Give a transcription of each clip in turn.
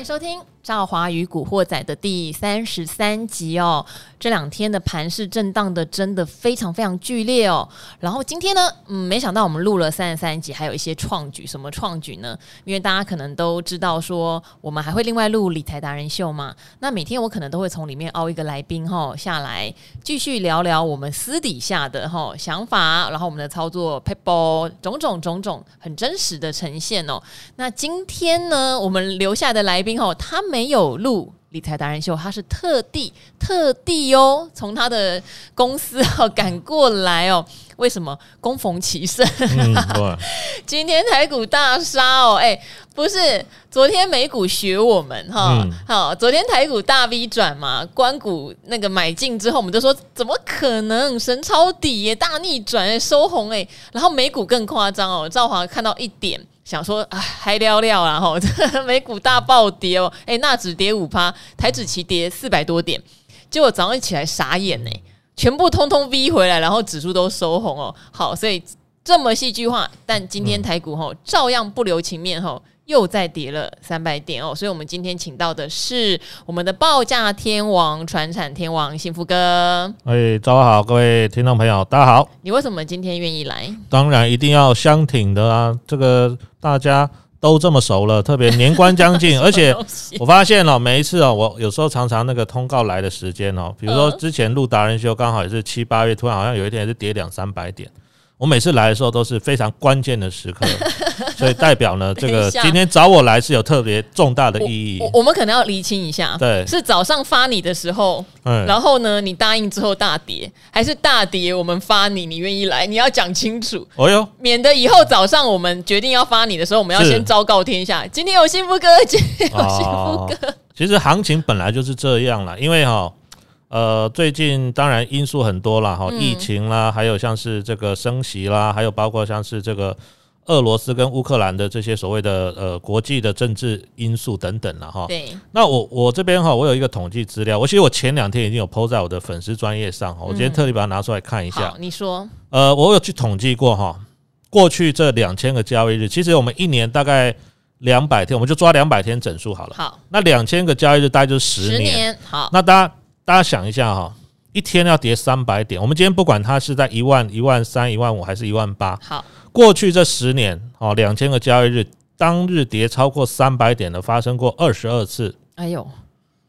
欢迎收听《赵华与古惑仔》的第三十三集哦。这两天的盘势震荡的真的非常非常剧烈哦。然后今天呢，嗯，没想到我们录了三十三集，还有一些创举。什么创举呢？因为大家可能都知道说，我们还会另外录理财达人秀嘛。那每天我可能都会从里面凹一个来宾哈下来，继续聊聊我们私底下的哈想法，然后我们的操作撇步种种种种很真实的呈现哦。那今天呢，我们留下的来宾哦，他没有录。理财达人秀，他是特地特地哦，从他的公司哦赶过来哦。为什么？恭逢其盛，嗯、今天台股大杀哦！哎，不是，昨天美股学我们哈，嗯、好，昨天台股大 V 转嘛，关股那个买进之后，我们就说怎么可能神抄底耶，大逆转收红哎，然后美股更夸张哦，赵华看到一点。想说啊，嗨聊聊然后美股大暴跌哦，哎，纳指跌五趴，台指期跌四百多点，结果早上一起来傻眼呢，全部通通 V 回来，然后指数都收红哦。好，所以这么戏剧化，但今天台股吼照样不留情面吼。又再跌了三百点哦，所以我们今天请到的是我们的报价天王、传产天王幸福哥。哎，早上好，各位听众朋友，大家好。你为什么今天愿意来？当然一定要相挺的啊！这个大家都这么熟了，特别年关将近，而且我发现哦，每一次哦，我有时候常常那个通告来的时间哦，比如说之前录达人秀，刚好也是七八月，突然好像有一天也是跌两三百点。我每次来的时候都是非常关键的时刻，所以代表呢，这个今天找我来是有特别重大的意义。我，我们可能要厘清一下，对，是早上发你的时候，嗯，然后呢，你答应之后大跌，还是大跌我们发你，你愿意来？你要讲清楚，哦哟，免得以后早上我们决定要发你的时候，我们要先昭告天下，今天有幸福哥，今天有幸福哥。其实行情本来就是这样了，因为哈。呃，最近当然因素很多啦，哈，疫情啦，还有像是这个升息啦，还有包括像是这个俄罗斯跟乌克兰的这些所谓的呃国际的政治因素等等了哈。对。那我我这边哈，我有一个统计资料，我其实我前两天已经有 po 在我的粉丝专业上哈，我今天特地把它拿出来看一下。你说。呃，我有去统计过哈，过去这两千个交易日，其实我们一年大概两百天，我们就抓两百天整数好了。好。那两千个交易日大概就是十年。十年。好。那大家。大家想一下哈，一天要跌三百点。我们今天不管它是在一万、一万三、一万五，还是一万八。好，过去这十年哦，两千个交易日，当日跌超过三百点的发生过二十二次。哎呦，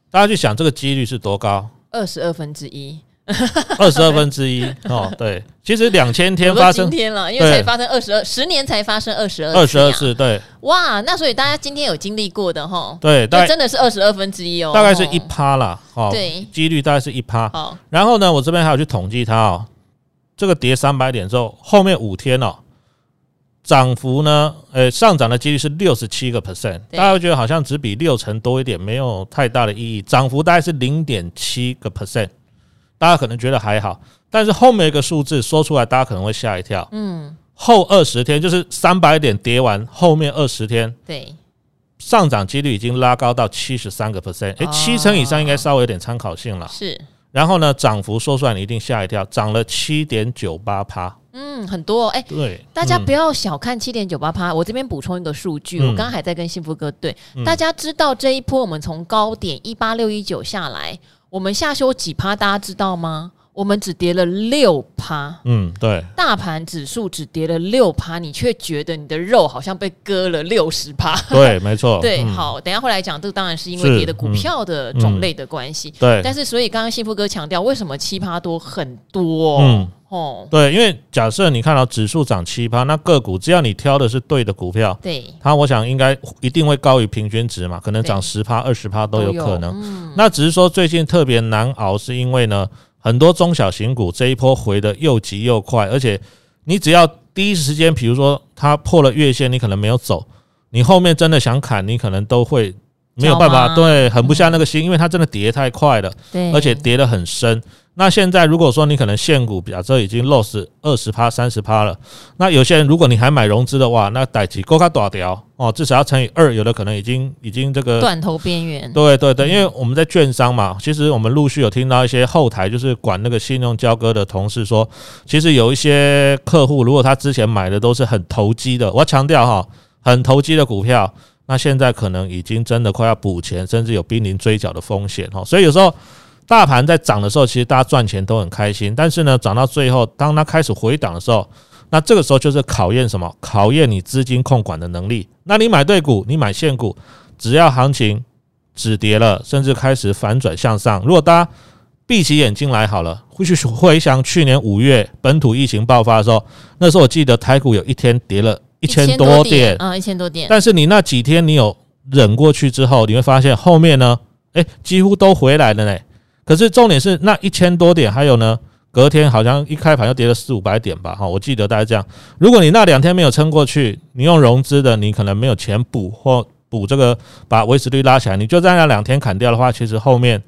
大家去想这个几率是多高？二十二分之一。二十二分之一 哦，对，其实两千天发生今天了，因为才发生二十二十年才发生二十二二十二次，对，哇，那所以大家今天有经历过的哈，对，那真的是二十二分之一哦，大概是一趴啦，哦，对，几率大概是一趴。好，然后呢，我这边还有去统计它哦，这个跌三百点之后，后面五天哦，涨幅呢，呃，上涨的几率是六十七个 percent，大家会觉得好像只比六成多一点，没有太大的意义，涨幅大概是零点七个 percent。大家可能觉得还好，但是后面一个数字说出来，大家可能会吓一跳。嗯，后二十天就是三百点跌完，后面二十天，对，上涨几率已经拉高到七十三个 percent，诶，七成以上应该稍微有点参考性了。是，然后呢，涨幅说出来你一定吓一跳，涨了七点九八趴。嗯，很多哎，对，大家不要小看七点九八趴。我这边补充一个数据，我刚刚还在跟幸福哥对，大家知道这一波我们从高点一八六一九下来。我们下修几趴，大家知道吗？我们只跌了六趴。嗯，对。大盘指数只跌了六趴，你却觉得你的肉好像被割了六十趴。对，没错。对，好，等一下会来讲，这个当然是因为跌的股票的种类的关系。对。但是，所以刚刚幸福哥强调，为什么七趴多很多？嗯。哦，对，因为假设你看到指数涨七趴，那个股只要你挑的是对的股票，对，它我想应该一定会高于平均值嘛，可能涨十趴、二十趴都有可能。嗯、那只是说最近特别难熬，是因为呢，很多中小型股这一波回的又急又快，而且你只要第一时间，比如说它破了月线，你可能没有走，你后面真的想砍，你可能都会没有办法，对，狠不下那个心，因为它真的跌太快了，对，而且跌得很深。那现在如果说你可能现股，假设已经 loss 二十趴、三十趴了，那有些人如果你还买融资的话，那代志够卡大条哦，至少要乘以二，有的可能已经已经这个断头边缘。对对对，因为我们在券商嘛，其实我们陆续有听到一些后台就是管那个信用交割的同事说，其实有一些客户如果他之前买的都是很投机的，我要强调哈，很投机的股票。那现在可能已经真的快要补钱，甚至有濒临追缴的风险哈。所以有时候大盘在涨的时候，其实大家赚钱都很开心，但是呢，涨到最后，当它开始回档的时候，那这个时候就是考验什么？考验你资金控管的能力。那你买对股，你买现股，只要行情止跌了，甚至开始反转向上，如果大家闭起眼睛来好了，回去回想去年五月本土疫情爆发的时候，那时候我记得台股有一天跌了一千多点，啊，一千多点。但是你那几天你有忍过去之后，你会发现后面呢，诶，几乎都回来了呢。可是重点是那一千多点，还有呢，隔天好像一开盘又跌了四五百点吧，哈，我记得大概这样。如果你那两天没有撑过去，你用融资的，你可能没有钱补或补这个把维持率拉起来，你就在那两天砍掉的话，其实后面。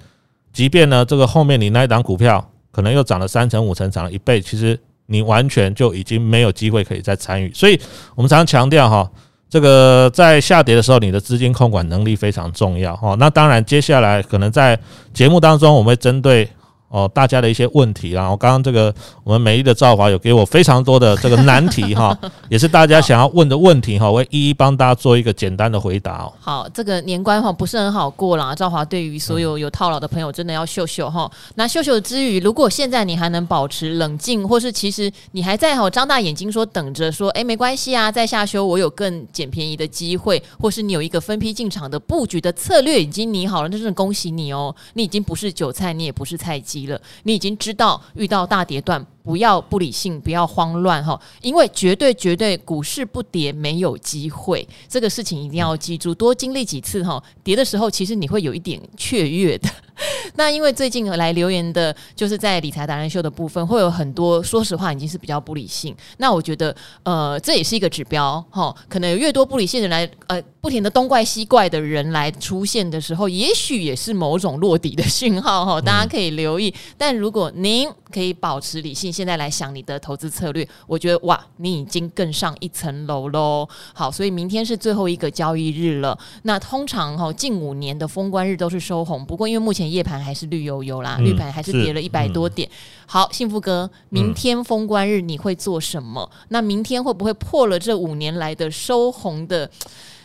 即便呢，这个后面你那一档股票可能又涨了三成、五成，涨了一倍，其实你完全就已经没有机会可以再参与。所以我们常常强调哈，这个在下跌的时候，你的资金控管能力非常重要哈。那当然，接下来可能在节目当中，我们会针对。哦，大家的一些问题，然后刚刚这个我们美丽的赵华有给我非常多的这个难题哈，也是大家想要问的问题哈，我会一一帮大家做一个简单的回答哦。好，这个年关哈不是很好过啦，赵华对于所有有套牢的朋友真的要秀秀哈。那秀秀之余，如果现在你还能保持冷静，或是其实你还在哈张大眼睛说等着说，哎没关系啊，在下修我有更捡便宜的机会，或是你有一个分批进场的布局的策略已经拟好了，那真的恭喜你哦，你已经不是韭菜，你也不是菜鸡。了，你已经知道遇到大跌段，不要不理性，不要慌乱哈，因为绝对绝对股市不跌没有机会，这个事情一定要记住，多经历几次哈，跌的时候其实你会有一点雀跃的。那因为最近来留言的，就是在理财达人秀的部分，会有很多说实话已经是比较不理性。那我觉得，呃，这也是一个指标哈。可能越多不理性的人来，呃，不停的东怪西怪的人来出现的时候，也许也是某种落底的讯号哈。大家可以留意。但如果您可以保持理性，现在来想你的投资策略，我觉得哇，你已经更上一层楼喽。好，所以明天是最后一个交易日了。那通常哈，近五年的封关日都是收红，不过因为目前夜盘还是绿油油啦，绿盘还是跌了一百多点。好，幸福哥，明天封关日你会做什么？那明天会不会破了这五年来的收红的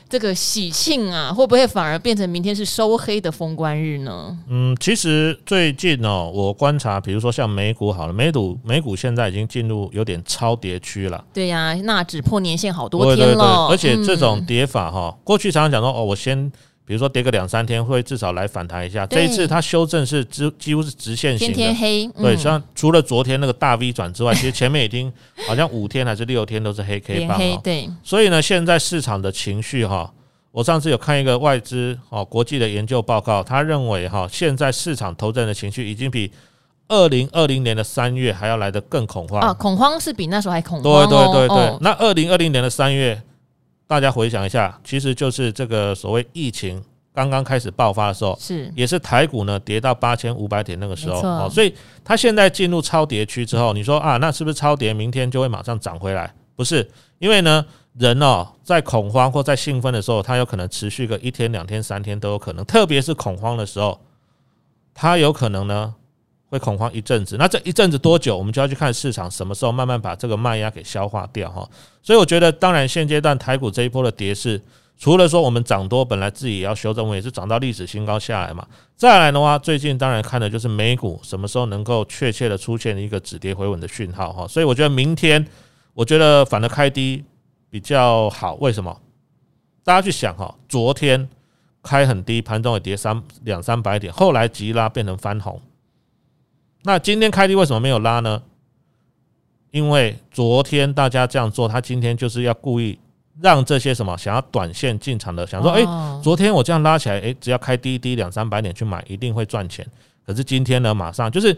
这个喜庆啊？会不会反而变成明天是收黑的封关日呢？嗯，其实最近哦，我观察，比如说像美股好了，美股美股现在已经进入有点超跌区了。对呀，那只破年线好多天了，而且这种跌法哈，过去常常讲说哦，我先。比如说跌个两三天，会至少来反弹一下。这一次它修正是直几乎是直线型的，天天黑。对，像除了昨天那个大 V 转之外，其实前面已经好像五天还是六天都是黑 K 棒。对。所以呢，现在市场的情绪哈，我上次有看一个外资哦国际的研究报告，他认为哈，现在市场投资人的情绪已经比二零二零年的三月还要来得更恐慌啊！恐慌是比那时候还恐慌。对对对对，那二零二零年的三月。大家回想一下，其实就是这个所谓疫情刚刚开始爆发的时候，是也是台股呢跌到八千五百点那个时候哦，所以它现在进入超跌区之后，你说啊，那是不是超跌明天就会马上涨回来？不是，因为呢，人哦在恐慌或在兴奋的时候，它有可能持续个一天、两天、三天都有可能，特别是恐慌的时候，它有可能呢。会恐慌一阵子，那这一阵子多久，我们就要去看市场什么时候慢慢把这个卖压给消化掉哈。所以我觉得，当然现阶段台股这一波的跌势，除了说我们涨多本来自己也要修正，我也是涨到历史新高下来嘛。再来的话，最近当然看的就是美股什么时候能够确切的出现一个止跌回稳的讯号哈。所以我觉得明天，我觉得反而开低比较好。为什么？大家去想哈，昨天开很低，盘中也跌三两三百点，后来急拉变成翻红。那今天开低为什么没有拉呢？因为昨天大家这样做，他今天就是要故意让这些什么想要短线进场的，想说，诶，昨天我这样拉起来，诶，只要开低低两三百点去买，一定会赚钱。可是今天呢，马上就是。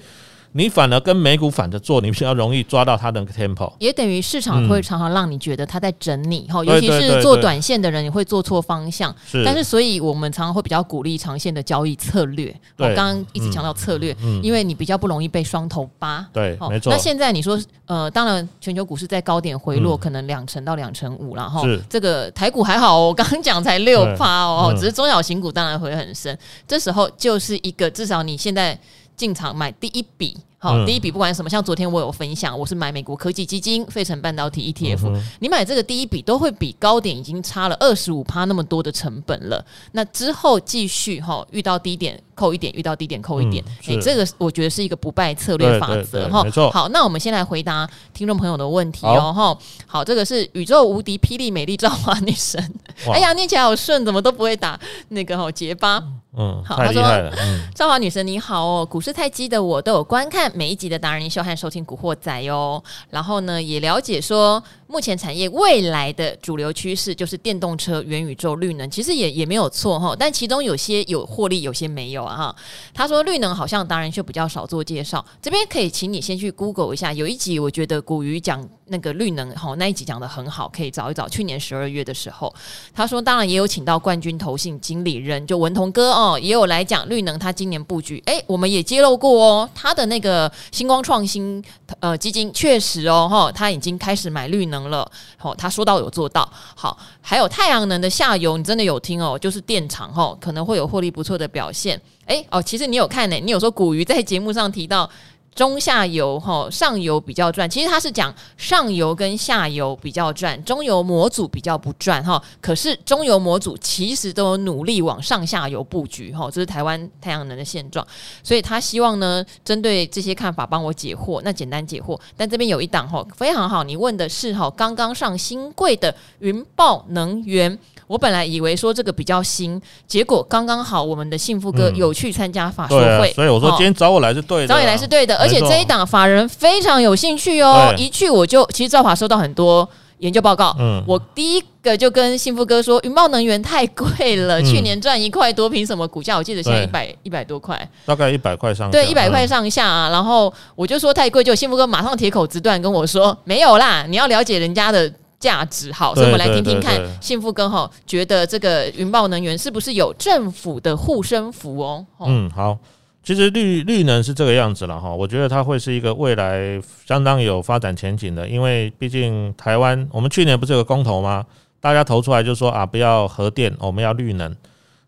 你反而跟美股反着做，你比较容易抓到它的 tempo，也等于市场会常常让你觉得它在整你哈，尤其是做短线的人，你会做错方向。但是，所以我们常常会比较鼓励长线的交易策略。我刚刚一直强调策略，因为你比较不容易被双头扒。对，没错。那现在你说，呃，当然全球股市在高点回落，可能两成到两成五了哈。这个台股还好，我 刚刚讲才六趴哦，只是中小型股当然会很深。这时候就是一个至少你现在。进场买第一笔。好，第一笔不管什么，像昨天我有分享，我是买美国科技基金、费城半导体 ETF，嗯。你买这个第一笔都会比高点已经差了二十五趴那么多的成本了。那之后继续哈，遇到低点扣一点，遇到低点扣一点，哎、嗯欸，这个我觉得是一个不败策略法则哈。好，那我们先来回答听众朋友的问题哦哈。好，这个是宇宙无敌霹雳美丽赵华女神。哎呀，念起来好顺，怎么都不会打那个哈结巴。嗯，好，太厉害了。嗯，赵华女神你好哦，股市太激的我都有观看每一集的达人秀和收听古惑仔哟。然后呢，也了解说目前产业未来的主流趋势就是电动车、元宇宙、绿能，其实也也没有错哈。但其中有些有获利，有些没有啊哈。他说绿能好像当然就比较少做介绍，这边可以请你先去 Google 一下，有一集我觉得古鱼讲那个绿能哈那一集讲得很好，可以找一找。去年十二月的时候，他说当然也有请到冠军投信经理人就文同哥。哦，也有来讲绿能，他今年布局，哎，我们也揭露过哦，他的那个星光创新呃基金确实哦，哈，他已经开始买绿能了，好，他说到有做到，好，还有太阳能的下游，你真的有听哦，就是电厂哈，可能会有获利不错的表现，哎，哦，其实你有看呢，你有说古鱼在节目上提到。中下游哈，上游比较赚，其实他是讲上游跟下游比较赚，中游模组比较不赚哈。可是中游模组其实都有努力往上下游布局哈，这是台湾太阳能的现状。所以他希望呢，针对这些看法帮我解惑。那简单解惑，但这边有一档哈，非常好，你问的是哈，刚刚上新贵的云豹能源。我本来以为说这个比较新，结果刚刚好，我们的幸福哥有去参加法说会，嗯啊，所以我说今天找我来是对的，啊，找你来是对的，而且这一档法人非常有兴趣哦，一去我就其实赵法收到很多研究报告，嗯，我第一个就跟幸福哥说，云豹能源太贵了，嗯，去年赚一块多，凭什么股价？我记得现在一百一百多块，大概一百块上下，对，一百块上下啊，然后我就说太贵，就幸福哥马上铁口直断跟我说没有啦，你要了解人家的。价值。好，所以我们来听听看，幸福哥哈觉得这个云豹能源是不是有政府的护身符哦？嗯，好，其实绿绿能是这个样子了哈，我觉得它会是一个未来相当有发展前景的，因为毕竟台湾我们去年不是有个公投吗？大家投出来就说啊，不要核电，我们要绿能。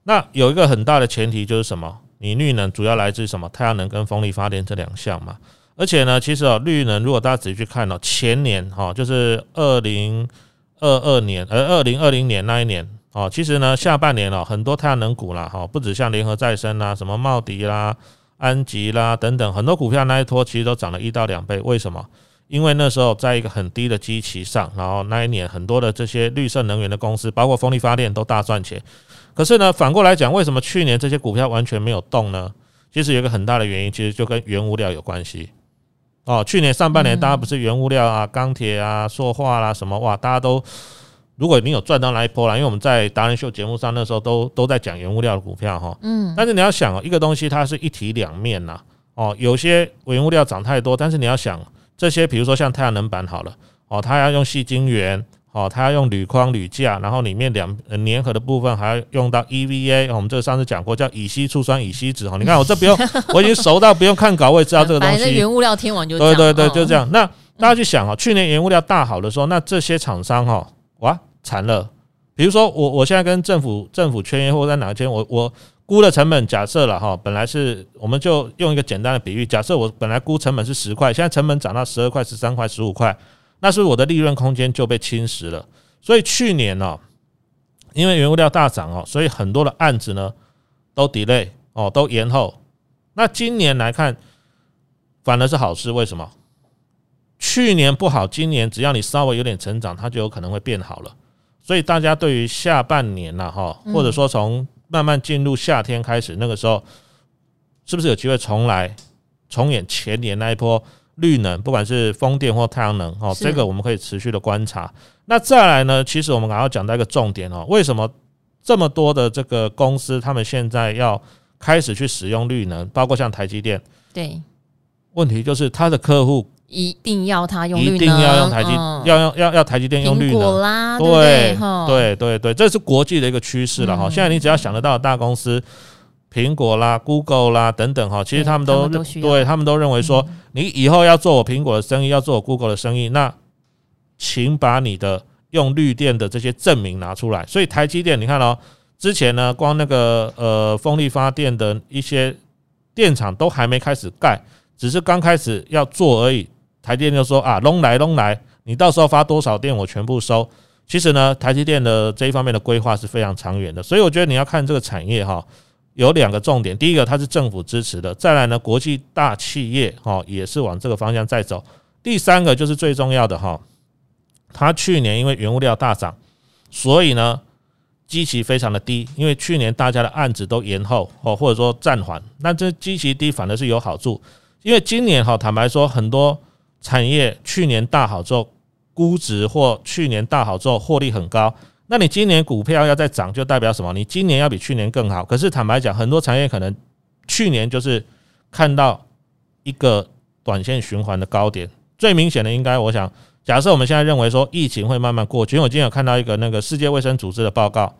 那有一个很大的前提就是什么？你绿能主要来自什么？太阳能跟风力发电这两项嘛。而且呢，其实哦，绿能如果大家仔细去看哦，前年哈，就是二零二二年，而二零二零年那一年哦，其实呢，下半年哦，很多太阳能股啦哈，不止像联合再生啦、什么茂迪啦、安吉啦等等，很多股票那一波其实都涨了一到两倍。为什么？因为那时候在一个很低的基期上，然后那一年很多的这些绿色能源的公司，包括风力发电都大赚钱。可是呢，反过来讲，为什么去年这些股票完全没有动呢？其实有一个很大的原因，其实就跟原物料有关系。哦，去年上半年大家不是原物料啊、钢铁啊、塑化啦什么哇，大家都如果你有赚到那一波啦，因为我们在达人秀节目上那时候都都在讲原物料的股票哈，嗯，但是你要想哦，一个东西它是一体两面呐，哦，有些原物料涨太多，但是你要想这些，比如说像太阳能板好了，哦，它要用细晶圆。哦，它要用铝框铝架，然后里面两粘合的部分还要用到 EVA，我们这上次讲过叫乙烯醋酸乙烯酯哈。你看我这不用，我已经熟到不用看稿，我也知道这个东西。原物料天王就对对对，就这样。那大家去想哦，去年原物料大好的时候，那这些厂商哈，哇惨了。比如说我我现在跟政府政府签约或者在哪签，我我估的成本假设了哈，本来是我们就用一个简单的比喻，假设我本来估成本是十块，现在成本涨到十二块、十三块、十五块。那是我的利润空间就被侵蚀了，所以去年呢，因为原物料大涨哦，所以很多的案子呢都 delay 哦，都延后。那今年来看，反而是好事，为什么？去年不好，今年只要你稍微有点成长，它就有可能会变好了。所以大家对于下半年呐，哈，或者说从慢慢进入夏天开始，那个时候是不是有机会重来重演前年那一波？绿能，不管是风电或太阳能，哦，这个我们可以持续的观察。那再来呢？其实我们还要讲到一个重点哦，为什么这么多的这个公司，他们现在要开始去使用绿能，包括像台积电，对，问题就是他的客户一定要它用绿能，一定要用台积，要用要要台积电用绿能啦，对对对对，这是国际的一个趋势了哈。现在你只要想得到的大公司。苹果啦、Google 啦等等哈，其实他们都对他们都认为说，你以后要做我苹果的生意，要做我 Google 的生意，那请把你的用绿电的这些证明拿出来。所以台积电，你看哦，之前呢，光那个呃风力发电的一些电厂都还没开始盖，只是刚开始要做而已。台积电就说啊，拢来拢来，你到时候发多少电，我全部收。其实呢，台积电的这一方面的规划是非常长远的，所以我觉得你要看这个产业哈，有两个重点。第一个，它是政府支持的；再来呢，国际大企业哈也是往这个方向在走。第三个就是最重要的哈，它去年因为原物料大涨，所以呢。基期非常的低，因为去年大家的案子都延后哦，或者说暂缓，那这基期低反而是有好处，因为今年哈，坦白说，很多产业去年大好之后，估值或去年大好之后获利很高，那你今年股票要再涨，就代表什么？你今年要比去年更好。可是坦白讲，很多产业可能去年就是看到一个短线循环的高点，最明显的应该我想。假设我们现在认为说疫情会慢慢过去，因为我今天有看到一个那个世界卫生组织的报告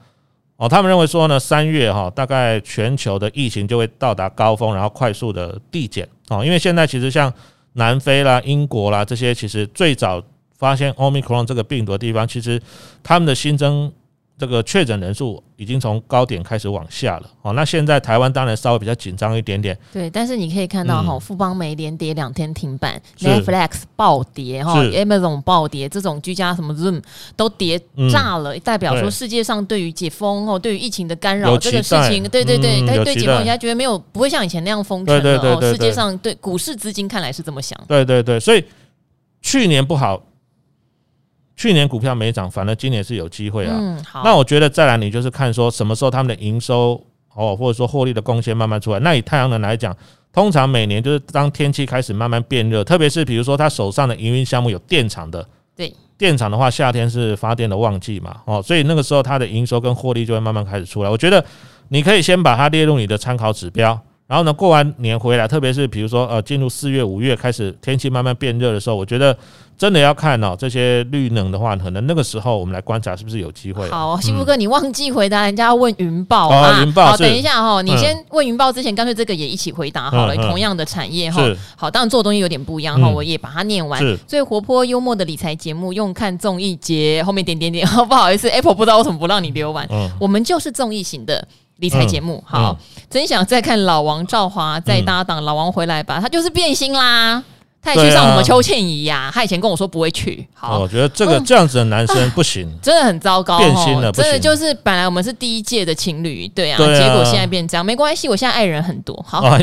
哦，他们认为说呢，三月哈大概全球的疫情就会到达高峰，然后快速的递减哦，因为现在其实像南非啦、英国啦这些，其实最早发现 Omicron 这个病毒的地方，其实他们的新增。这个确诊人数已经从高点开始往下了哦，那现在台湾当然稍微比较紧张一点点。对，但是你可以看到哈，富邦媒连跌两天停板，Netflix 暴跌哈，Amazon 暴跌，这种居家什么 Zoom 都跌炸了，代表说世界上对于解封哦，对于疫情的干扰这个事情，对对对，但对解封人家觉得没有不会像以前那样封城了哦。世界上对股市资金看来是这么想。对对对，所以去年不好。去年股票没涨，反而今年是有机会啊。嗯，好。那我觉得再来，你就是看说什么时候他们的营收哦，或者说获利的贡献慢慢出来。那以太阳能来讲，通常每年就是当天气开始慢慢变热，特别是比如说他手上的营运项目有电厂的，对，电厂的话，夏天是发电的旺季嘛，哦，所以那个时候它的营收跟获利就会慢慢开始出来。我觉得你可以先把它列入你的参考指标，然后呢，过完年回来，特别是比如说呃，进入四月、五月开始天气慢慢变热的时候，我觉得。真的要看哦，这些绿能的话，可能那个时候我们来观察是不是有机会。好，幸福哥，你忘记回答人家要问云豹啊？云豹，好，等一下哈，你先问云豹之前，干脆这个也一起回答好了。同样的产业哈，好，当然做东西有点不一样哈，我也把它念完。最活泼幽默的理财节目，用看综艺节后面点点点，不好意思，Apple 不知道为什么不让你留完。我们就是综艺型的理财节目。好，真想再看老王赵华再搭档，老王回来吧，他就是变心啦。他也去上什么邱倩怡呀？他以前跟我说不会去。好，我觉得这个这样子的男生不行，真的很糟糕，变心了，真的就是本来我们是第一届的情侣，对啊，结果现在变这样，没关系，我现在爱人很多，好。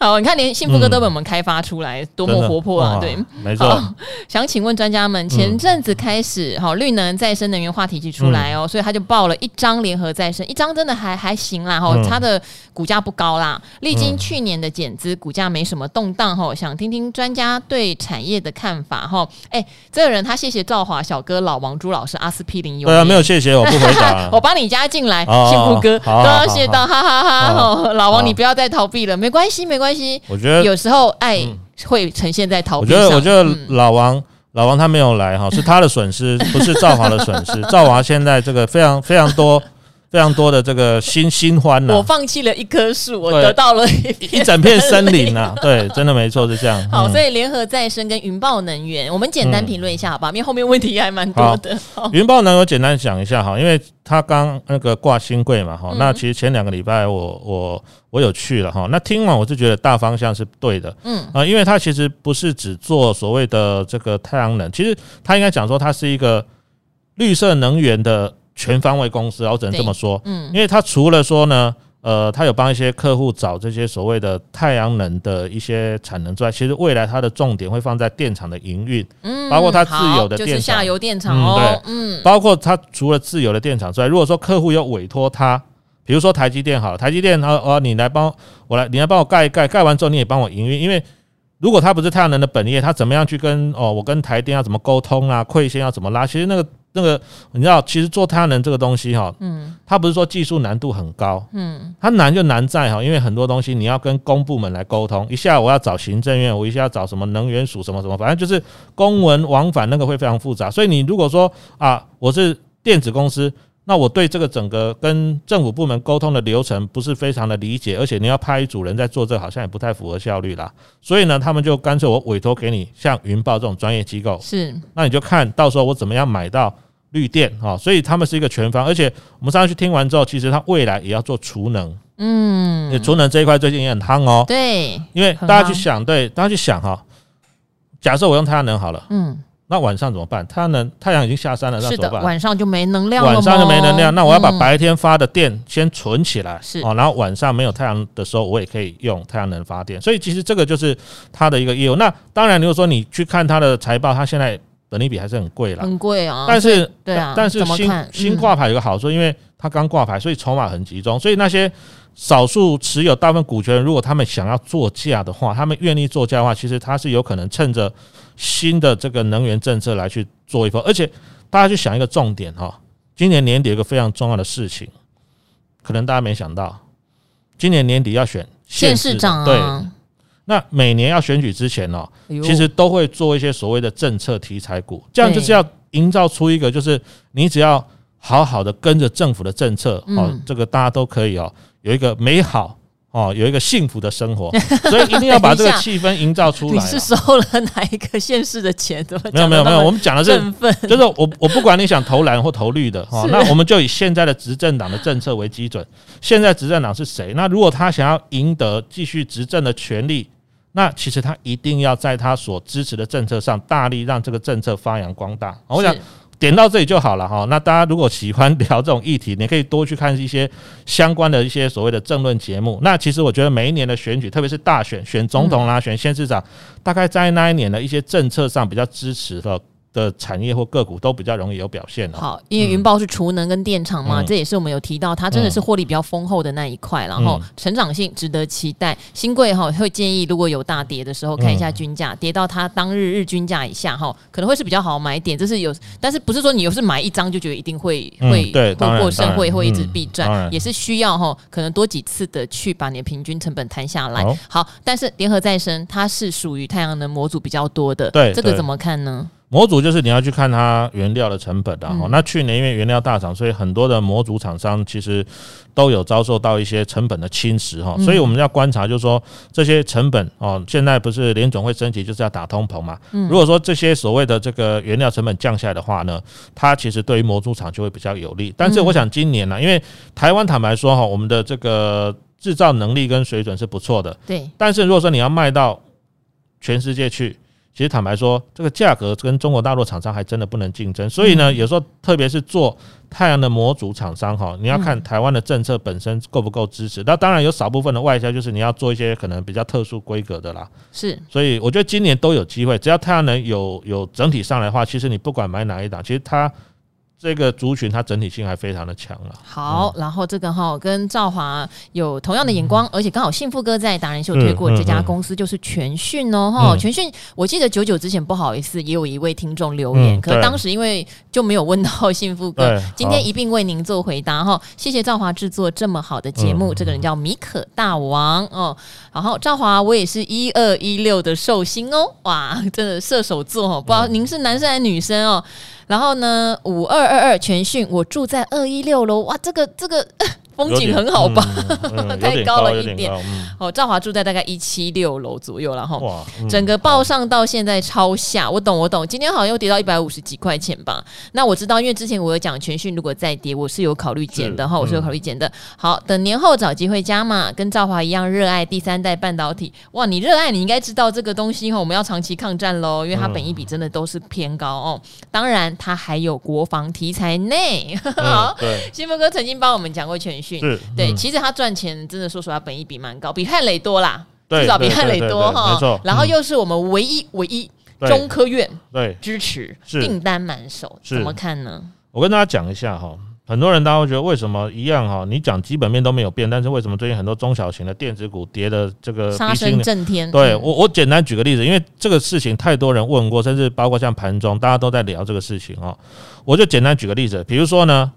好，你看，连幸福哥都被我们开发出来，嗯、多么活泼啊！对，没错。想请问专家们，前阵子开始，好、嗯，绿能再生能源话题就出来哦，嗯、所以他就报了一张联合再生，一张真的还还行啦，哈，它的股价不高啦，历经去年的减资，股价没什么动荡，哈，想听听专家对产业的看法，哈。哎，这个人他谢谢赵华小哥、老王、朱老师、阿司匹林有对啊，没有谢谢，我不回答，我帮你加进来，幸福哥都要谢到，哈哈哈，哈。老王，你不要再逃避了，没关系，没关系。我觉得有时候爱会呈现在逃避上。我觉得，我觉得老王，老王他没有来哈，是他的损失，不是赵华的损失。赵华现在这个非常非常多。非常多的这个新新欢了，我放弃了一棵树，我得到了一一整片森林啊！对，真的没错，是这样。好，所以联合再生跟云豹能源，我们简单评论一下好吧？因为后面问题还蛮多的。云豹能源我简单讲一下哈，因为他刚那个挂新贵嘛哈，那其实前两个礼拜我我我有去了哈，那听完我是觉得大方向是对的，嗯啊，因为它其实不是只做所谓的这个太阳能，其实他应该讲说它是一个绿色能源的。全方位公司，我只能这么说，嗯，因为他除了说呢，呃，他有帮一些客户找这些所谓的太阳能的一些产能之外，其实未来它的重点会放在电厂的营运，嗯，包括它自有的电厂，就是下游电厂哦，对，嗯，包括它除了自有的电厂之外，如果说客户要委托他，比如说台积电好了，台积电，哦哦，你来帮我来，你来帮我盖一盖，盖完之后你也帮我营运，因为如果他不是太阳能的本业，他怎么样去跟哦，我跟台电要怎么沟通啊，馈线要怎么拉，其实那个。那个你知道，其实做太阳能这个东西哈，嗯，它不是说技术难度很高，嗯，它难就难在哈，因为很多东西你要跟公部门来沟通，一下我要找行政院，我一下要找什么能源署什么什么，反正就是公文往返那个会非常复杂。所以你如果说啊，我是电子公司，那我对这个整个跟政府部门沟通的流程不是非常的理解，而且你要派一组人在做这，好像也不太符合效率啦。所以呢，他们就干脆我委托给你，像云豹这种专业机构，是，那你就看到时候我怎么样买到。绿电哈，所以他们是一个全方，而且我们上次去听完之后，其实他未来也要做储能嗯，储能这一块最近也很夯哦。对，因为大家去想，对，大家去想哈，假设我用太阳能好了，嗯。那晚上怎么办？太阳能，太阳已经下山了，那怎么办？晚上就没能量了。晚上就没能量，那我要把白天发的电先存起来，是哦，然后晚上没有太阳的时候，我也可以用太阳能发电。所以其实这个就是它的一个业务。那当然，如果说你去看它的财报，它现在本利比还是很贵了，很贵啊。但是对啊，但是新新挂牌有个好处，因为它刚挂牌，所以筹码很集中，所以那些。少数持有大部分股权，如果他们想要作价的话，他们愿意作价的话，其实他是有可能趁着新的这个能源政策来去做一波。而且大家去想一个重点哈，今年年底有一个非常重要的事情，可能大家没想到，今年年底要选县市长。对，那每年要选举之前呢，其实都会做一些所谓的政策题材股，这样就是要营造出一个，就是你只要好好的跟着政府的政策，哦，这个大家都可以哦。有一个美好哦，有一个幸福的生活，所以一定要把这个气氛营造出来。你是收了哪一个县市的钱？怎么没有没有没有？我们讲的是，就是我我不管你想投蓝或投绿的 哈，那我们就以现在的执政党的政策为基准。现在执政党是谁？那如果他想要赢得继续执政的权利，那其实他一定要在他所支持的政策上大力让这个政策发扬光大。我想。点到这里就好了哈。那大家如果喜欢聊这种议题，你可以多去看一些相关的一些所谓的政论节目。那其实我觉得每一年的选举，特别是大选，选总统啦、选县市长，大概在那一年的一些政策上比较支持的。的产业或个股都比较容易有表现了。好，因为云豹是储能跟电厂嘛，这也是我们有提到，它真的是获利比较丰厚的那一块，然后成长性值得期待。新贵哈会建议，如果有大跌的时候，看一下均价，跌到它当日日均价以下哈，可能会是比较好买点。这是有，但是不是说你又是买一张就觉得一定会会会过胜，会会一直必赚，也是需要哈，可能多几次的去把你的平均成本摊下来。好，但是联合再生它是属于太阳能模组比较多的，对，这个怎么看呢？模组就是你要去看它原料的成本的哈，那去年因为原料大涨，所以很多的模组厂商其实都有遭受到一些成本的侵蚀哈，所以我们要观察，就是说这些成本哦，现在不是联总会升级就是要打通膨嘛，如果说这些所谓的这个原料成本降下来的话呢，它其实对于模组厂就会比较有利。但是我想今年呢，因为台湾坦白说哈，我们的这个制造能力跟水准是不错的，对，但是如果说你要卖到全世界去。其实坦白说，这个价格跟中国大陆厂商还真的不能竞争，所以呢，有时候特别是做太阳的模组厂商哈，你要看台湾的政策本身够不够支持。那当然有少部分的外销，就是你要做一些可能比较特殊规格的啦。是，所以我觉得今年都有机会，只要太阳能有有整体上来的话，其实你不管买哪一档，其实它。这个族群它整体性还非常的强了。好，然后这个哈跟赵华有同样的眼光，而且刚好幸福哥在达人秀推过这家公司就是全讯哦哈。全讯我记得九九之前不好意思也有一位听众留言，可当时因为就没有问到幸福哥，今天一并为您做回答哈。谢谢赵华制作这么好的节目，这个人叫米可大王哦。然后赵华我也是一二一六的寿星哦，哇，真的射手座哦，不知道您是男生还是女生哦。然后呢，五二二二全讯，我住在二一六楼，哇，这个这个。风景很好吧？嗯嗯、太高了一点。哦，兆华住在大概一七六楼左右，然后，嗯、整个报上到现在超下。我懂，我懂。今天好像又跌到一百五十几块钱吧？那我知道，因为之前我有讲全讯，如果再跌，我是有考虑减的哈，我是有考虑减的。好，等年后找机会加嘛，跟赵华一样热爱第三代半导体。哇，你热爱，你应该知道这个东西哈，我们要长期抗战喽，因为它本益比真的都是偏高哦。当然，它还有国防题材内。好，新峰哥曾经帮我们讲过全讯。是对，其实他赚钱真的说实话，本益比蛮高，比汉磊多啦，至少比汉磊多哈。没错，然后又是我们唯一唯一中科院对支持订单满手，怎么看呢？我跟大家讲一下哈，很多人大家会觉得为什么一样哈？你讲基本面都没有变，但是为什么最近很多中小型的电子股跌的这个杀声震天？对我，我简单举个例子，因为这个事情太多人问过，甚至包括像盘中大家都在聊这个事情哦。我就简单举个例子，比如说呢。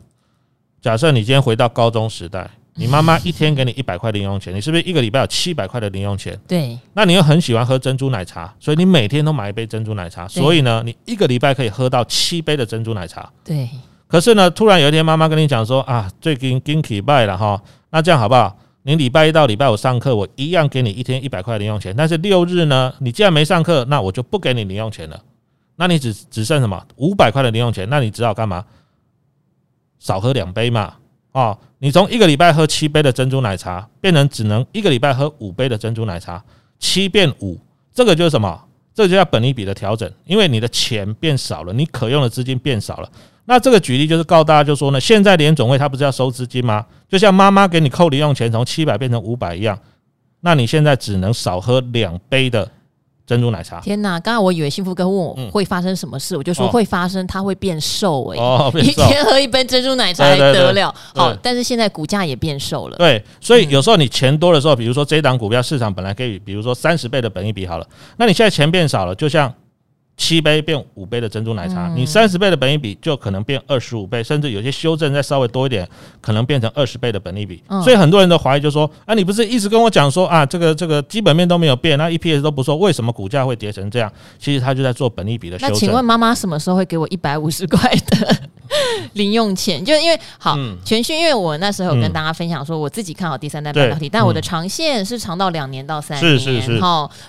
假设你今天回到高中时代，你妈妈一天给你一百块零用钱，你是不是一个礼拜有七百块的零用钱？对。那你又很喜欢喝珍珠奶茶，所以你每天都买一杯珍珠奶茶，所以呢，你一个礼拜可以喝到七杯的珍珠奶茶。对。可是呢，突然有一天妈妈跟你讲说啊，最近 g i n k y 拜了哈，那这样好不好？你礼拜一到礼拜五上课，我一样给你一天一百块零用钱，但是六日呢，你既然没上课，那我就不给你零用钱了。那你只只剩什么五百块的零用钱？那你只好干嘛？少喝两杯嘛，哦，你从一个礼拜喝七杯的珍珠奶茶，变成只能一个礼拜喝五杯的珍珠奶茶，七变五，这个就是什么？这个就叫本利比的调整，因为你的钱变少了，你可用的资金变少了。那这个举例就是告诉大家，就说呢，现在联总会它不是要收资金吗？就像妈妈给你扣零用钱从七百变成五百一样，那你现在只能少喝两杯的珍珠奶茶。天哪！刚刚我以为幸福哥问我会发生什么事，嗯、我就说会发生，它会变瘦哎、欸。哦，一天喝一杯珍珠奶茶还得了？好，但是现在股价也变瘦了。对，所以有时候你钱多的时候，比如说这一档股票市场本来可以，比如说三十倍的本益比好了，那你现在钱变少了，就像。七杯变五杯的珍珠奶茶，你三十倍的本益比就可能变二十五倍，甚至有些修正再稍微多一点，可能变成二十倍的本益比。所以很多人都怀疑，就说啊，你不是一直跟我讲说啊，这个这个基本面都没有变，那 EPS 都不错，为什么股价会跌成这样？其实他就在做本益比的修正。那请问妈妈什么时候会给我一百五十块的 零用钱？就因为好全讯，因为我那时候有跟大家分享说，我自己看好第三代半导体，但我的长线是长到两年到三年，是是是，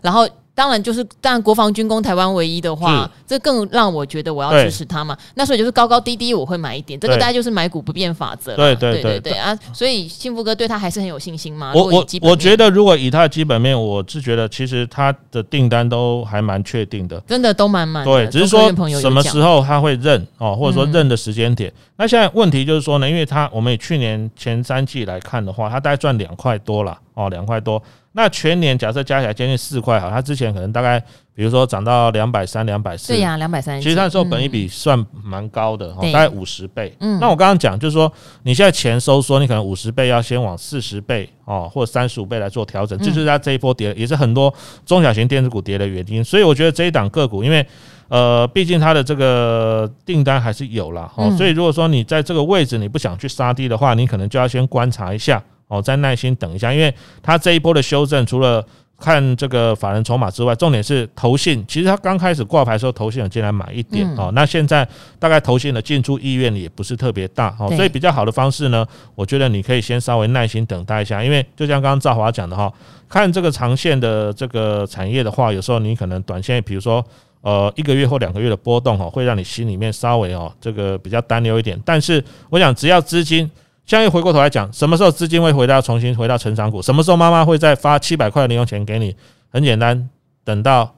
然后。当然，就是当然，国防军工台湾唯一的话，这更让我觉得我要支持他嘛。那所以就是高高低低我会买一点，这个大概就是买股不变法则。对对对对对啊！所以幸福哥对他还是很有信心嘛？我我我觉得，如果以他的基本面，我是觉得其实他的订单都还蛮确定的，真的都蛮满。对，只是说什么时候他会认哦，或者说认的时间点。那现在问题就是说呢，因为他我们以去年前三季来看的话，他大概赚两块多了哦，两块多。那全年假设加起来将近四块哈，它之前可能大概比如说涨到两百三、两百四，对呀，两百三。其实那时候本一比算蛮高的哈，大概五十倍。嗯，那我刚刚讲就是说，你现在钱收缩，你可能五十倍要先往四十倍哦，或者三十五倍来做调整，这就是它这一波跌，也是很多中小型电子股跌的原因。所以我觉得这一档个股，因为呃，毕竟它的这个订单还是有了哦，所以如果说你在这个位置你不想去杀低的话，你可能就要先观察一下。哦，再耐心等一下，因为它这一波的修正，除了看这个法人筹码之外，重点是投信。其实它刚开始挂牌的时候，投信有进来买一点哦。那现在大概投信的进出意愿也不是特别大哦，所以比较好的方式呢，我觉得你可以先稍微耐心等待一下，因为就像刚刚赵华讲的哈，看这个长线的这个产业的话，有时候你可能短线，比如说呃一个月或两个月的波动哈，会让你心里面稍微哦这个比较担忧一点。但是我想，只要资金。现在回过头来讲，什么时候资金会回到重新回到成长股？什么时候妈妈会再发七百块零用钱给你？很简单，等到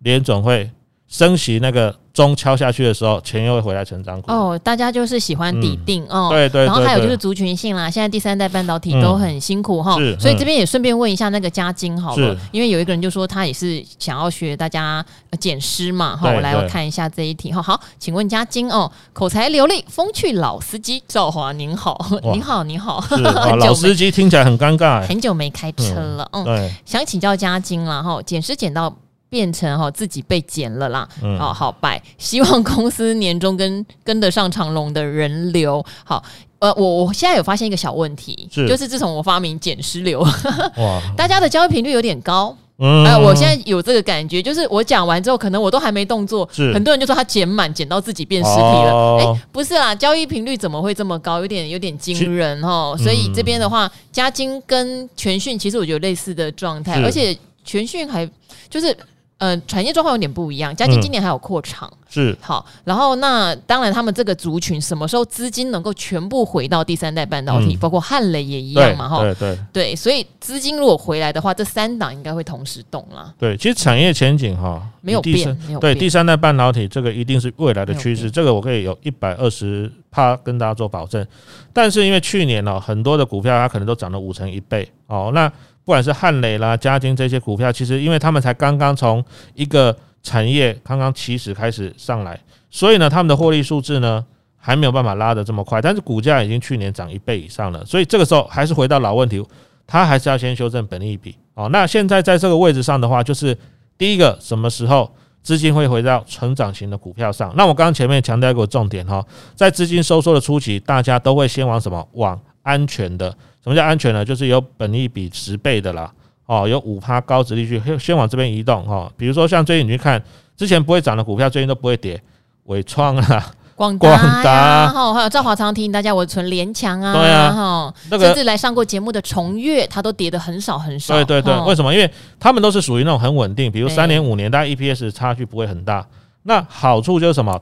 联总会升息那个。钟敲下去的时候，钱又会回来成长股。哦。大家就是喜欢底定、嗯、哦，对对，对。然后还有就是族群性啦，现在第三代半导体都很辛苦哈、嗯，所以这边也顺便问一下那个嘉金好了，因为有一个人就说他也是想要学大家捡尸嘛，哈，我来我看一下这一题。哈。好，请问嘉金哦，口才流利、风趣老司机赵华您好，您好您好，老司机听起来很尴尬，很久没开车了，嗯，对，想请教嘉金了哈，捡尸捡到。变成哈自己被减了啦，嗯，好好拜，希望公司年终跟跟得上长隆的人流。好，呃，我我现在有发现一个小问题，是。就是自从我发明减尸流，哇，大家的交易频率有点高，嗯，呃，我现在有这个感觉，就是我讲完之后，可能我都还没动作，是。很多人就说他减满，减到自己变尸体了，哎，不是啦，交易频率怎么会这么高？有点有点惊人哦，所以这边的话，嘉金跟全讯其实我觉得类似的状态，而且全讯还就是。呃，产业状况有点不一样。嘉晶今年还有扩厂，嗯，是好。然后那当然，他们这个族群什么时候资金能够全部回到第三代半导体，嗯，包括汉磊也一样嘛，哈。对对对，所以资金如果回来的话，这三档应该会同时动了。对，其实产业前景哈没有变，没有变。对，第三代半导体这个一定是未来的趋势，这个我可以有一百二十趴跟大家做保证。但是因为去年呢，很多的股票它可能都涨了五成一倍哦，那。不管是汉磊啦、嘉金这些股票，其实因为他们才刚刚从一个产业刚刚起始开始上来，所以呢，他们的获利数字呢还没有办法拉得这么快。但是股价已经去年涨一倍以上了，所以这个时候还是回到老问题，它还是要先修正本益比哦。那现在在这个位置上的话，就是第一个什么时候资金会回到成长型的股票上？那我刚刚前面强调过重点哈，在资金收缩的初期，大家都会先往什么？往安全的。什么叫安全呢？就是有本利比十倍的啦，哦，有五趴高值利率，先往这边移动哈。比如说像最近你去看，之前不会涨的股票，最近都不会跌，伟创啊，广达呀，哈，还有赵华常提醒大家，我存联强啊，对啊，哈，那个甚至来上过节目的崇越，它都跌得很少很少。对对对，为什么？因为他们都是属于那种很稳定，比如三年五年，大家 EPS 差距不会很大。那好处就是什么？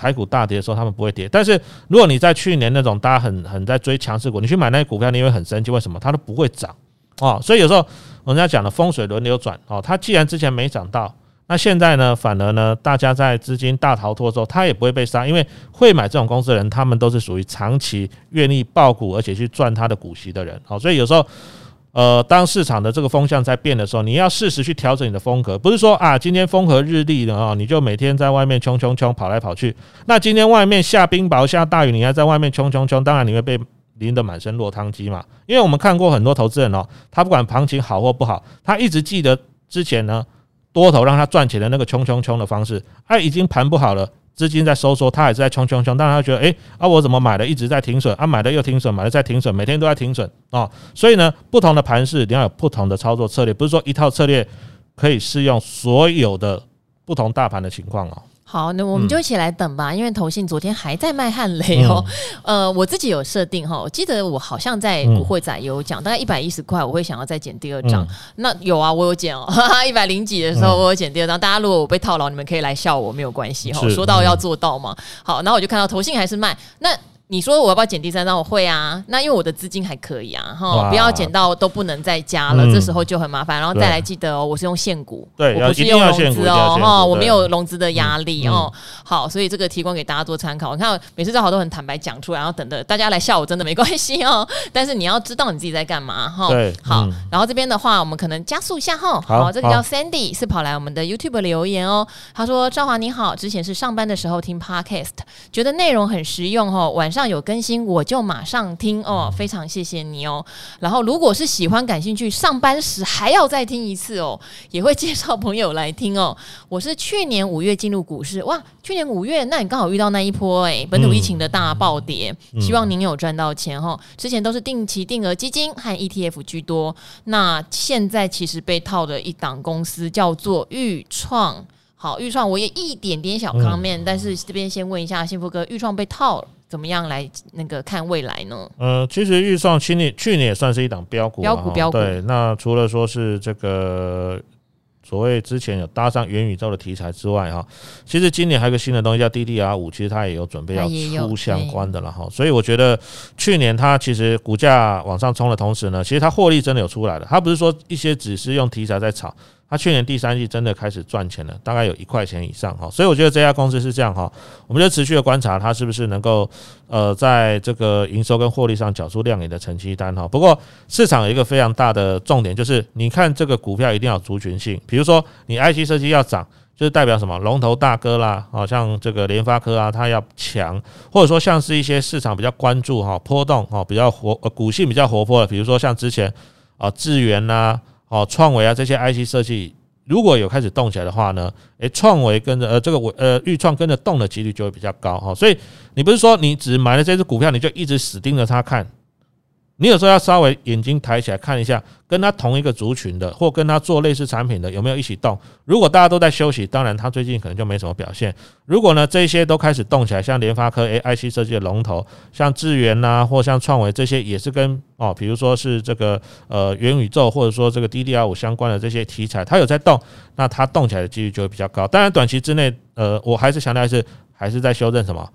台股大跌的时候，他们不会跌。但是如果你在去年那种大家很很在追强势股，你去买那些股票，你会很生气，为什么？它都不会涨哦。所以有时候人家讲的风水轮流转哦，它既然之前没涨到，那现在呢，反而呢，大家在资金大逃脱之后，它也不会被杀，因为会买这种公司的人，他们都是属于长期愿意抱股，而且去赚他的股息的人。好，所以有时候。呃，当市场的这个风向在变的时候，你要适时去调整你的风格，不是说啊，今天风和日丽的啊，你就每天在外面冲冲冲跑来跑去。那今天外面下冰雹、下大雨，你还在外面冲冲冲，当然你会被淋得满身落汤鸡嘛。因为我们看过很多投资人哦，他不管行情好或不好，他一直记得之前呢多头让他赚钱的那个冲冲冲的方式，他已经盘不好了。资金在收缩，他也是在冲冲冲，但是他觉得，诶，啊，我怎么买的一直在停损，啊，买的又停损，买的在停损，每天都在停损啊，所以呢，不同的盘势你要有不同的操作策略，不是说一套策略可以适用所有的不同大盘的情况哦。好，那我们就一起来等吧，嗯、因为投信昨天还在卖汉雷哦。嗯、呃，我自己有设定哈，我记得我好像在股会仔有讲，大概一百一十块，我会想要再减第二张。嗯、那有啊，我有减哦，一百零几的时候我有减第二张。大家如果我被套牢，你们可以来笑我，没有关系哈。说到要做到嘛。好，然后我就看到投信还是卖那。你说我要不要减第三张？我会啊，那因为我的资金还可以啊，哈，不要减到都不能再加了，这时候就很麻烦。然后再来记得哦，我是用现股，对，我不是用融资哦，哈，我没有融资的压力哦。好，所以这个提供给大家做参考。你看每次正好都很坦白讲出来，然后等着大家来笑我，真的没关系哦。但是你要知道你自己在干嘛哈。对，好。然后这边的话，我们可能加速一下哈。好，这个叫 Sandy 是跑来我们的 YouTube 留言哦。他说：“赵华你好，之前是上班的时候听 Podcast，觉得内容很实用哦，晚上有更新我就马上听哦，非常谢谢你哦。然后如果是喜欢、感兴趣，上班时还要再听一次哦，也会介绍朋友来听哦。我是去年五月进入股市，哇，去年五月，那你刚好遇到那一波诶，本土疫情的大暴跌。希望您有赚到钱哦。之前都是定期定额基金和 ETF 居多，那现在其实被套的一档公司叫做豫创。好，预创我也一点点小 comment，但是这边先问一下幸福哥，预创被套了。怎么样来那个看未来呢？呃，其实预算去年去年也算是一档标股，标股标股。对，那除了说是这个所谓之前有搭上元宇宙的题材之外，哈，其实今年还有个新的东西叫 DDR 五，其实它也有准备要出相关的了哈。所以我觉得去年它其实股价往上冲的同时呢，其实它获利真的有出来的，它不是说一些只是用题材在炒。他去年第三季真的开始赚钱了，大概有一块钱以上哈，所以我觉得这家公司是这样哈，我们就持续的观察它是不是能够呃在这个营收跟获利上缴出亮眼的成绩单哈。不过市场有一个非常大的重点就是，你看这个股票一定要族群性，比如说你 IC 设计要涨，就是代表什么龙头大哥啦，好像这个联发科啊，它要强，或者说像是一些市场比较关注哈波动哈比较活呃股性比较活泼的，比如说像之前啊智源呐。哦，创维啊，这些 IC 设计如果有开始动起来的话呢，诶，创维跟着呃这个呃预创跟着动的几率就会比较高哈，所以你不是说你只买了这只股票，你就一直死盯着它看。你有时候要稍微眼睛抬起来看一下，跟他同一个族群的，或跟他做类似产品的，有没有一起动？如果大家都在休息，当然他最近可能就没什么表现。如果呢，这些都开始动起来，像联发科 A I C 设计的龙头，像智元呐，或像创维这些，也是跟哦，比如说是这个呃元宇宙，或者说这个 D D R 五相关的这些题材，它有在动，那它动起来的几率就会比较高。当然，短期之内，呃，我还是强调是还是在修正什么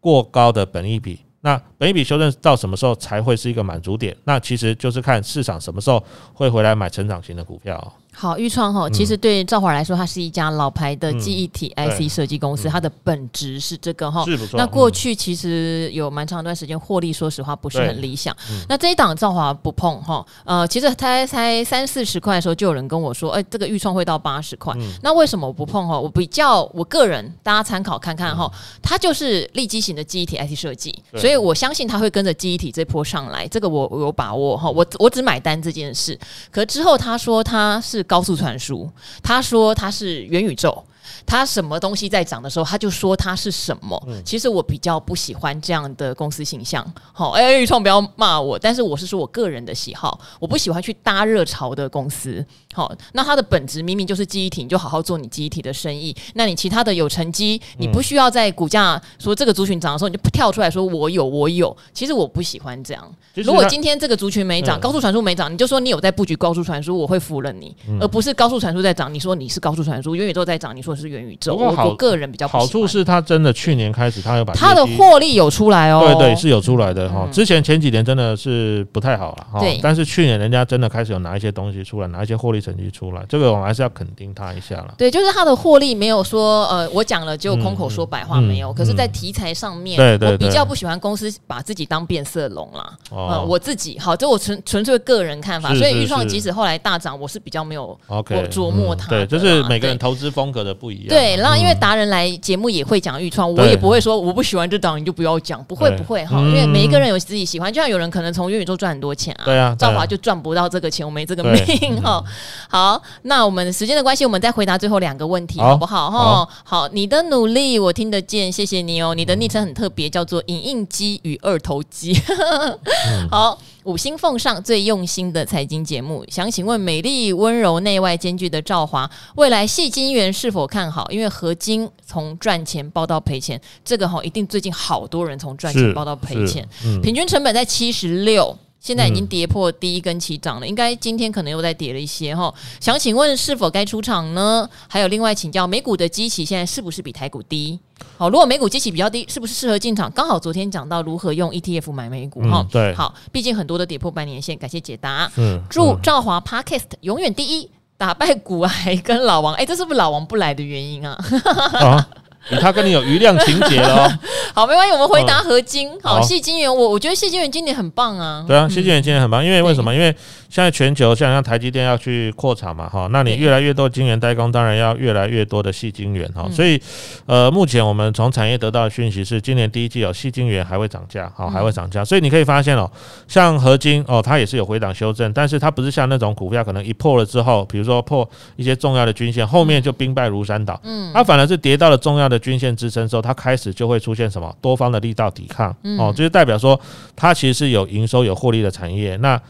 过高的本益比。那本一笔修正到什么时候才会是一个满足点？那其实就是看市场什么时候会回来买成长型的股票。好，钰创哈，其实对赵华来说，它是一家老牌的记忆体 IC 设计公司，它的本质是这个哈。那过去其实有蛮长一段时间获利，说实话不是很理想。那这一档赵华不碰哈。呃，其实它才三四十块的时候，就有人跟我说，哎，这个钰创会到八十块。那为什么我不碰哈？我比较我个人，大家参考看看哈。它就是立基型的记忆体 IC 设计，所以我相信它会跟着记忆体这波上来，这个我我有把握哈。我我只买单这件事。可之后他说他是。高速传输，他说他是元宇宙。他什么东西在涨的时候，他就说他是什么。其实我比较不喜欢这样的公司形象。好，哎，玉创不要骂我，但是我是说我个人的喜好，我不喜欢去搭热潮的公司。好，那它的本质明明就是记忆体，你就好好做你记忆体的生意。那你其他的有成绩，你不需要在股价说这个族群涨的时候，你就跳出来说我有我有。其实我不喜欢这样。如果今天这个族群没涨，高速传输没涨，你就说你有在布局高速传输，我会服了你，而不是高速传输在涨，你说你是高速传输，元宇宙在涨，你说是元宇宙。我我个人比较好处是它真的去年开始，它有把它的获利有出来哦，对对是有出来的哈。之前前几年真的是不太好了哈，但是去年人家真的开始有拿一些东西出来，拿一些获利成绩出来，这个我们还是要肯定他一下了。对，就是他的获利没有说呃，我讲了就空口说白话没有，可是在题材上面，我比较不喜欢公司把自己当变色龙啦。哦，我自己好，这我纯纯粹个人看法，所以钰创即使后来大涨，我是比较没有我琢磨它。对，就是每个人投资风格的不一样。对，然后因为达人来节目也会讲钰创，我也不会说我不喜欢这档你就不要讲，不会不会哈，因为每一个人有自己喜欢，就像有人可能从元宇宙赚很多钱啊，对啊，赵华就赚不到这个钱，我没这个命哈。好，那我们时间的关系，我们再回答最后两个问题好不好哈？好，你的努力我听得见，谢谢你哦。你的昵称很特别，叫做影印机与二头肌。好。五星奉上最用心的财经节目，想请问美丽温柔内外兼具的赵华，未来戏金元是否看好？因为合金从赚钱报到赔钱，这个哈一定最近好多人从赚钱报到赔钱，嗯、平均成本在七十六。现在已经跌破第一根起涨了，应该今天可能又再跌了一些哈。想请问是否该出场呢？还有另外请教，美股的基期现在是不是比台股低？好，如果美股基期比较低，是不是适合进场？刚好昨天讲到如何用 ETF 买美股哈。对，好，毕竟很多都跌破半年线。感谢解答。嗯，祝赵华 Podcast 永远第一，打败股癌跟老王。哎，这是不是老王不来的原因啊？啊他跟你有余量情节了，好，没关系，我们回答合金。好，矽晶圆，我我觉得矽晶圆今年很棒啊。对啊，矽晶圆今年很棒，因为为什么？因为现在全球像像台积电要去扩厂嘛，哈，那你越来越多晶圆代工，当然要越来越多的细晶圆哈。所以，呃，目前我们从产业得到的讯息是，今年第一季有细晶圆还会涨价，好，还会涨价。所以你可以发现哦，像合金哦，它也是有回档修正，但是它不是像那种股票可能一破了之后，比如说破一些重要的均线，后面就兵败如山倒。嗯，它反而是跌到了重要的均线支撑之后，它开始就会出现什么？多方的力道抵抗。哦，就是代表说它其实是有营收有获利的产业。那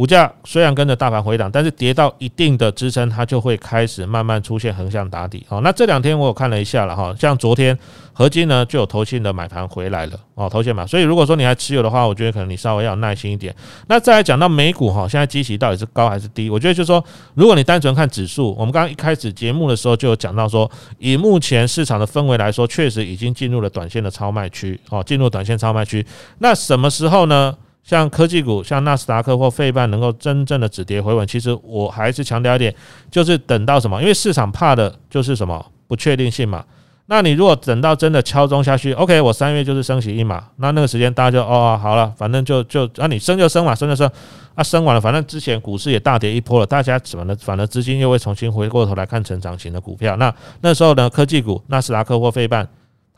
股价虽然跟着大盘回档，但是跌到一定的支撑，它就会开始慢慢出现横向打底。好，那这两天我有看了一下了哈，像昨天合金呢就有投信的买盘回来了哦，投信嘛。所以如果说你还持有的话，我觉得可能你稍微要耐心一点。那再来讲到美股哈，现在基期到底是高还是低？我觉得就是说，如果你单纯看指数，我们刚刚一开始节目的时候就有讲到说，以目前市场的氛围来说，确实已经进入了短线的超卖区哦，进入短线超卖区。那什么时候呢？像科技股，像纳斯达克或费半能够真正的止跌回稳，其实我还是强调一点，就是等到什么？因为市场怕的就是什么不确定性嘛。那你如果等到真的敲钟下去，OK，我三月就是升息一码，那那个时间大家就哦好了，反正就就啊你升就升嘛，升就升，啊升完了，反正之前股市也大跌一波了，大家怎么呢？反而资金又会重新回过头来看成长型的股票，那那时候呢，科技股纳斯达克或费半，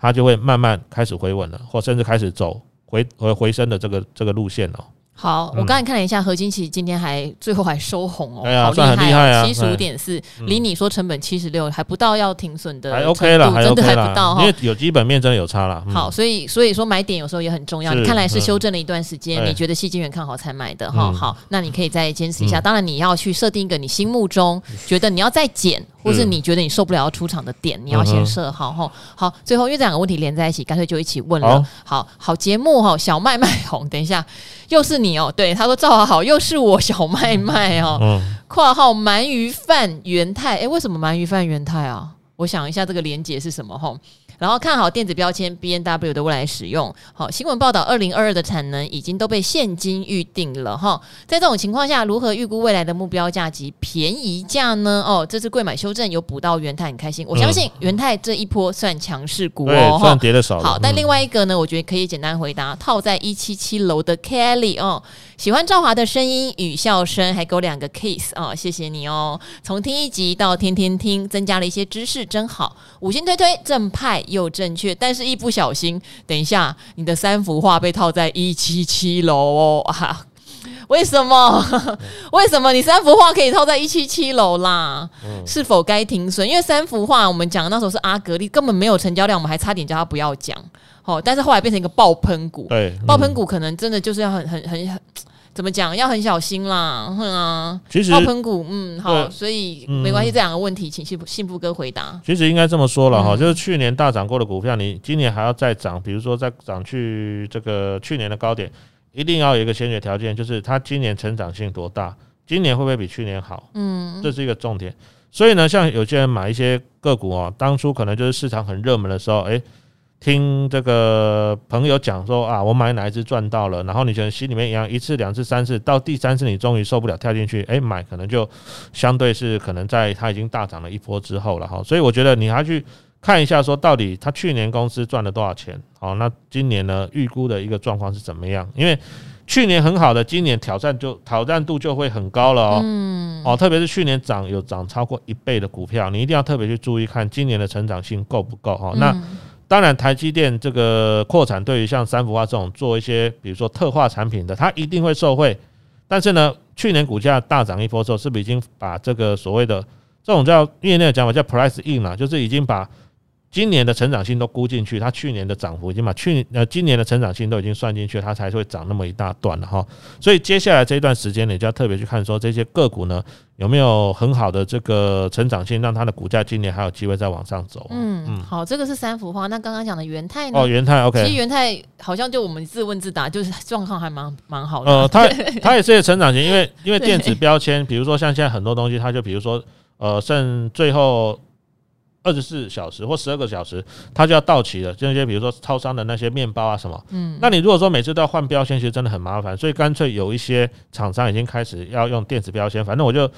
它就会慢慢开始回稳了，或甚至开始走。回回回升的这个这个路线哦。好，我刚才看了一下，合晶其实今天还最后还收红哦，哎呀，好厉害啊，七十五点四，离你说成本七十六还不到要停损的，还 OK 了，真的还不到哈，因为有基本面真的有差了。好，所以所以说买点有时候也很重要。你看来是修正了一段时间，你觉得细金元看好才买的哈。好，那你可以再坚持一下。当然你要去设定一个你心目中觉得你要再减，或是你觉得你受不了要出场的点，你要先设好哈。好，最后因为这两个问题连在一起，干脆就一起问了。好好节目哈，小麦麦红，等一下又是你哦，对，他说。赵好好，又是我小麦麦哦。括、嗯、号鳗鱼饭元太，哎，为什么鳗鱼饭元太啊？我想一下，这个连结是什么？吼。然后看好电子标签 B N W 的未来使用。好，新闻报道，二零二二的产能已经都被现金预定了哈。在这种情况下，如何预估未来的目标价及便宜价呢？哦，这次柜买修正有补到元泰，很开心。我相信元泰这一波算强势股哦，算跌的少。好，但另外一个呢，我觉得可以简单回答，套在一七七楼的 Kelly 哦，喜欢赵华的声音与笑声，还给我两个 kiss 哦，谢谢你哦。从听一集到天天听，增加了一些知识，真好。五星推推正派。又正确，但是一不小心，等一下你的三幅画被套在一七七楼哦啊！为什么？为什么你三幅画可以套在一七七楼啦？嗯、是否该停损？因为三幅画我们讲那时候是阿格力，根本没有成交量，我们还差点叫他不要讲。哦，但是后来变成一个爆喷股，对，爆喷股可能真的就是要很很很很。怎么讲？要很小心啦，哼啊！其实股，嗯，好，所以没关系。这两个问题，请幸福幸福哥回答。其实应该这么说了哈，就是去年大涨过的股票，你今年还要再涨，比如说再涨去这个去年的高点，一定要有一个先决条件，就是它今年成长性多大，今年会不会比去年好？嗯，这是一个重点。所以呢，像有些人买一些个股哦，当初可能就是市场很热门的时候，哎、欸，听这个朋友讲说啊，我买哪一只赚到了，然后你觉得心里面一样，一次、两次、三次，到第三次你终于受不了跳进去，哎、欸，买可能就相对是可能在它已经大涨了一波之后了哈。所以我觉得你还去看一下，说到底它去年公司赚了多少钱，好，那今年呢预估的一个状况是怎么样？因为去年很好的，今年挑战就挑战度就会很高了哦。嗯，哦，特别是去年涨有涨超过一倍的股票，你一定要特别去注意看今年的成长性够不够哈。那当然，台积电这个扩产对于像三福化这种做一些比如说特化产品的，它一定会受惠。但是呢，去年股价大涨一波之后，是不是已经把这个所谓的这种叫业内的讲法叫 price in 了，就是已经把。今年的成长性都估进去，它去年的涨幅已经把去年呃今年的成长性都已经算进去，它才会涨那么一大段了哈。所以接下来这一段时间，你就要特别去看说这些个股呢有没有很好的这个成长性，让它的股价今年还有机会再往上走。嗯嗯，好，这个是三幅画。那刚刚讲的元泰呢？哦，元泰 OK。其实元泰好像就我们自问自答，就是状况还蛮蛮好的。呃，它 它也是有成长性，因为因为电子标签，比如说像现在很多东西，它就比如说呃剩最后。二十四小时或十二个小时，它就要到期了。就那些比如说超商的那些面包啊什么，嗯，那你如果说每次都要换标签，其实真的很麻烦。所以干脆有一些厂商已经开始要用电子标签，反正我就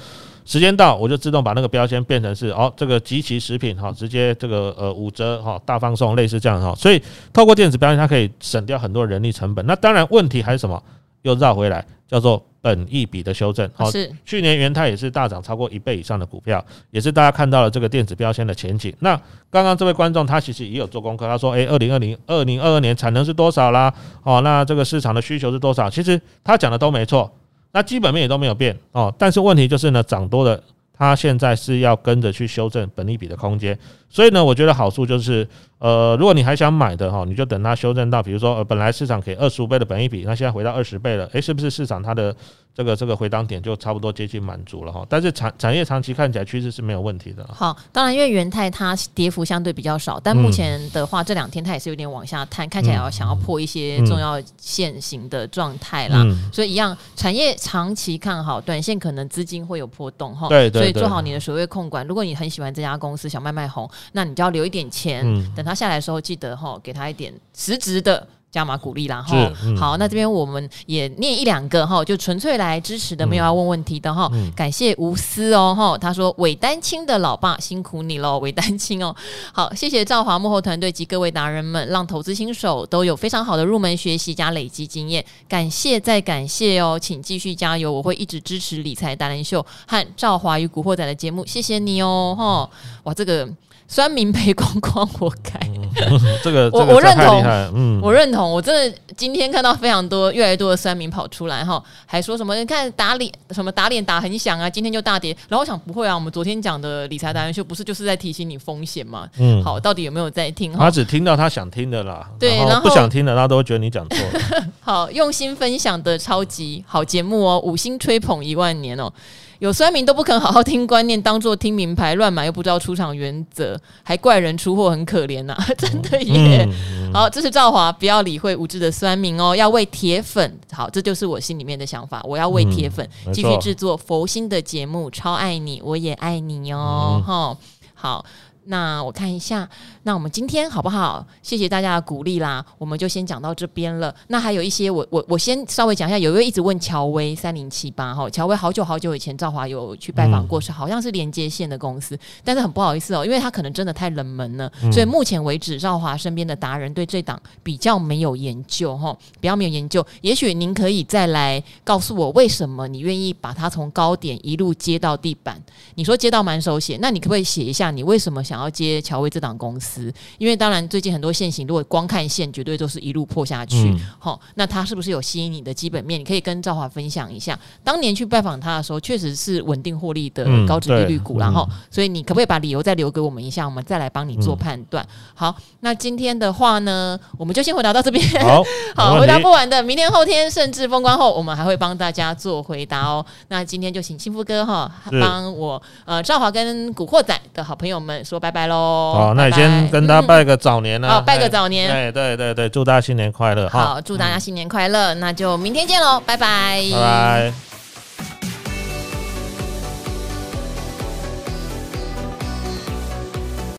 时间到，我就自动把那个标签变成是哦，这个集齐食品哈，直接这个呃五折哈，大放送，类似这样哈。所以透过电子标签，它可以省掉很多人力成本。那当然问题还是什么？又绕回来，叫做。本益比的修正，好，是去年元泰也是大涨超过一倍以上的股票，也是大家看到了这个电子标签的前景。那刚刚这位观众他其实也有做功课，他说：“诶，二零二零二零二二年产能是多少啦？哦，那这个市场的需求是多少？”其实他讲的都没错，那基本面也都没有变哦。但是问题就是呢，涨多了。它现在是要跟着去修正本益比的空间，所以呢，我觉得好处就是，呃，如果你还想买的哈，你就等它修正到，比如说呃，本来市场给二十五倍的本益比，那现在回到二十倍了，诶，是不是市场它的？这个这个回档点就差不多接近满足了哈，但是产产业长期看起来趋势是没有问题的。好，当然因为元泰它跌幅相对比较少，但目前的话这两天它也是有点往下探，看起来要想要破一些重要线型的状态啦。所以一样，产业长期看好，短线可能资金会有波动哈。对，所以做好你的所谓控管。如果你很喜欢这家公司，想卖卖红，那你就要留一点钱，等他下来的时候，记得哈给他一点实质的。加码鼓励啦哈，嗯、好，那这边我们也念一两个哈，就纯粹来支持的，没有要问问题的哈。嗯、感谢无私哦哈，他说韦丹青的老爸辛苦你喽，韦丹青哦。好，谢谢赵华幕后团队及各位达人们，让投资新手都有非常好的入门学习加累积经验。感谢再感谢哦，请继续加油，我会一直支持理财达人秀和赵华与古惑仔的节目，谢谢你哦哈。哇，这个。酸民赔光光活该，这个我我认同，嗯，我认同，我真的今天看到非常多越来越多的酸民跑出来哈，还说什么你看打脸什么打脸打很响啊，今天就大跌，然后我想不会啊，我们昨天讲的理财达人秀不是就是在提醒你风险吗？嗯，好，到底有没有在听？他只听到他想听的啦，对，然后不想听的他都会觉得你讲错。好，用心分享的超级好节目哦，五星吹捧一万年哦。有酸民都不肯好好听观念，当做听名牌乱买，又不知道出场原则，还怪人出货很可怜呐、啊，真的耶！嗯嗯、好，这是赵华，不要理会无知的酸民哦，要为铁粉好，这就是我心里面的想法，我要为铁粉继续制作佛心的节目，超爱你，我也爱你哦，哈、嗯，好。那我看一下，那我们今天好不好？谢谢大家的鼓励啦，我们就先讲到这边了。那还有一些，我我我先稍微讲一下。有一位一直问乔威三零七八哈，乔威好久好久以前赵华有去拜访过，是好像是连接线的公司，但是很不好意思哦，因为他可能真的太冷门了，所以目前为止赵华身边的达人对这档比较没有研究哈，比较没有研究。也许您可以再来告诉我，为什么你愿意把它从高点一路接到地板？你说接到满手血，那你可不可以写一下你为什么想？想要接乔威这档公司，因为当然最近很多线型，如果光看线，绝对都是一路破下去。好、嗯，那他是不是有吸引你的基本面？你可以跟赵华分享一下。当年去拜访他的时候，确实是稳定获利的高值利率股，然后，所以你可不可以把理由再留给我们一下，我们再来帮你做判断？好，那今天的话呢，我们就先回答到这边。好，好，回答不完的，明天、后天，甚至封关后，我们还会帮大家做回答哦。那今天就请幸福哥哈帮我呃赵华跟古惑仔的好朋友们说。拜拜喽！好，那你先跟大家拜个早年了。好，拜个早年。哎，对对对，祝大家新年快乐！好，祝大家新年快乐！那就明天见喽，拜拜！拜拜。